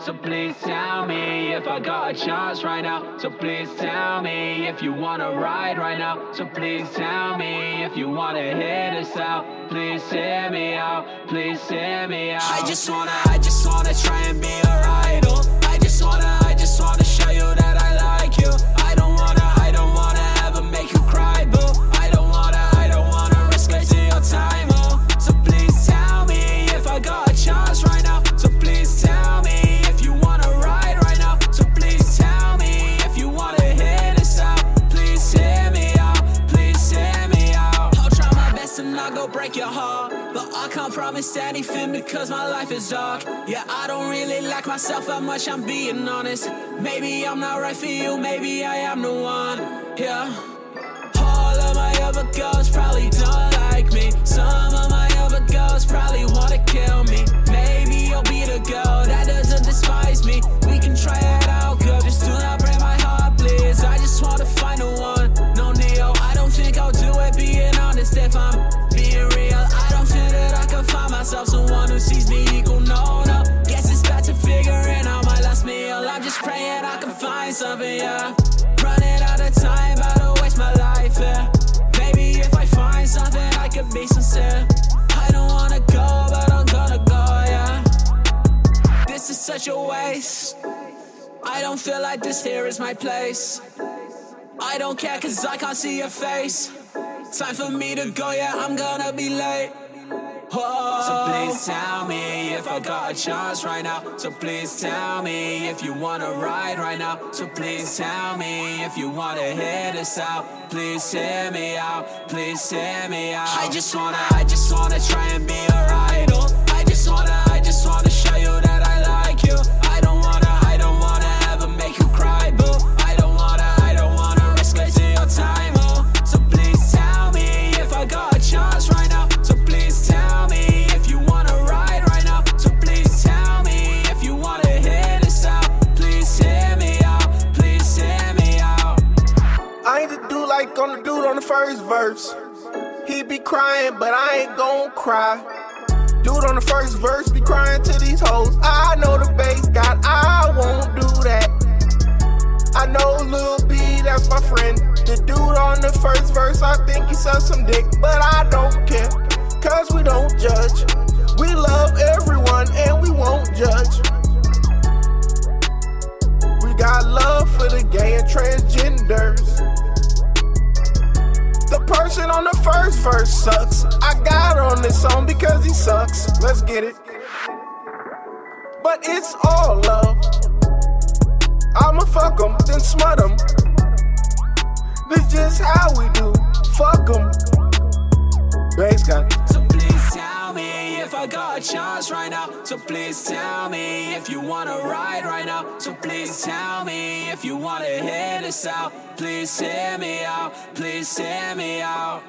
So please tell me if I got a chance right now. So please tell me if you wanna ride right now. So please tell me if you wanna hear this out. Please hear me out. Please hear me out. I just wanna, I just wanna try and be a to go break your heart. But I can't promise anything because my life is dark. Yeah, I don't really like myself that much, I'm being honest. Maybe I'm not right for you, maybe I am the one. Yeah. Running out of time, about to waste my life, yeah. Maybe if I find something, I could be sincere. I don't wanna go, but I'm gonna go, yeah. This is such a waste. I don't feel like this here is my place. I don't care cause I can't see your face. Time for me to go, yeah, I'm gonna be late. So please tell me if I got a chance right now. So please tell me if you wanna ride right now. So please tell me if you wanna hear this out. Please hear me out. Please hear me out. I just wanna, I just wanna try and be a first verse. He be crying, but I ain't gon' cry. Dude on the first verse be crying to these hoes. I know the BasedGod, I won't do that. I know Lil B, that's my friend. The dude on the first verse, I think he sucks some dick, but I don't care. Cause we don't judge. We love everyone and we won't judge. First verse sucks. I got on this song because he sucks. Let's get it. But it's all love. I'ma fuck him, then smut him. This just how we do. Fuck him. BasedGod tell me if I got a chance right now. So please tell me if you wanna ride right now. So please tell me if you wanna hear this out. Please hear me out. Please hear me out.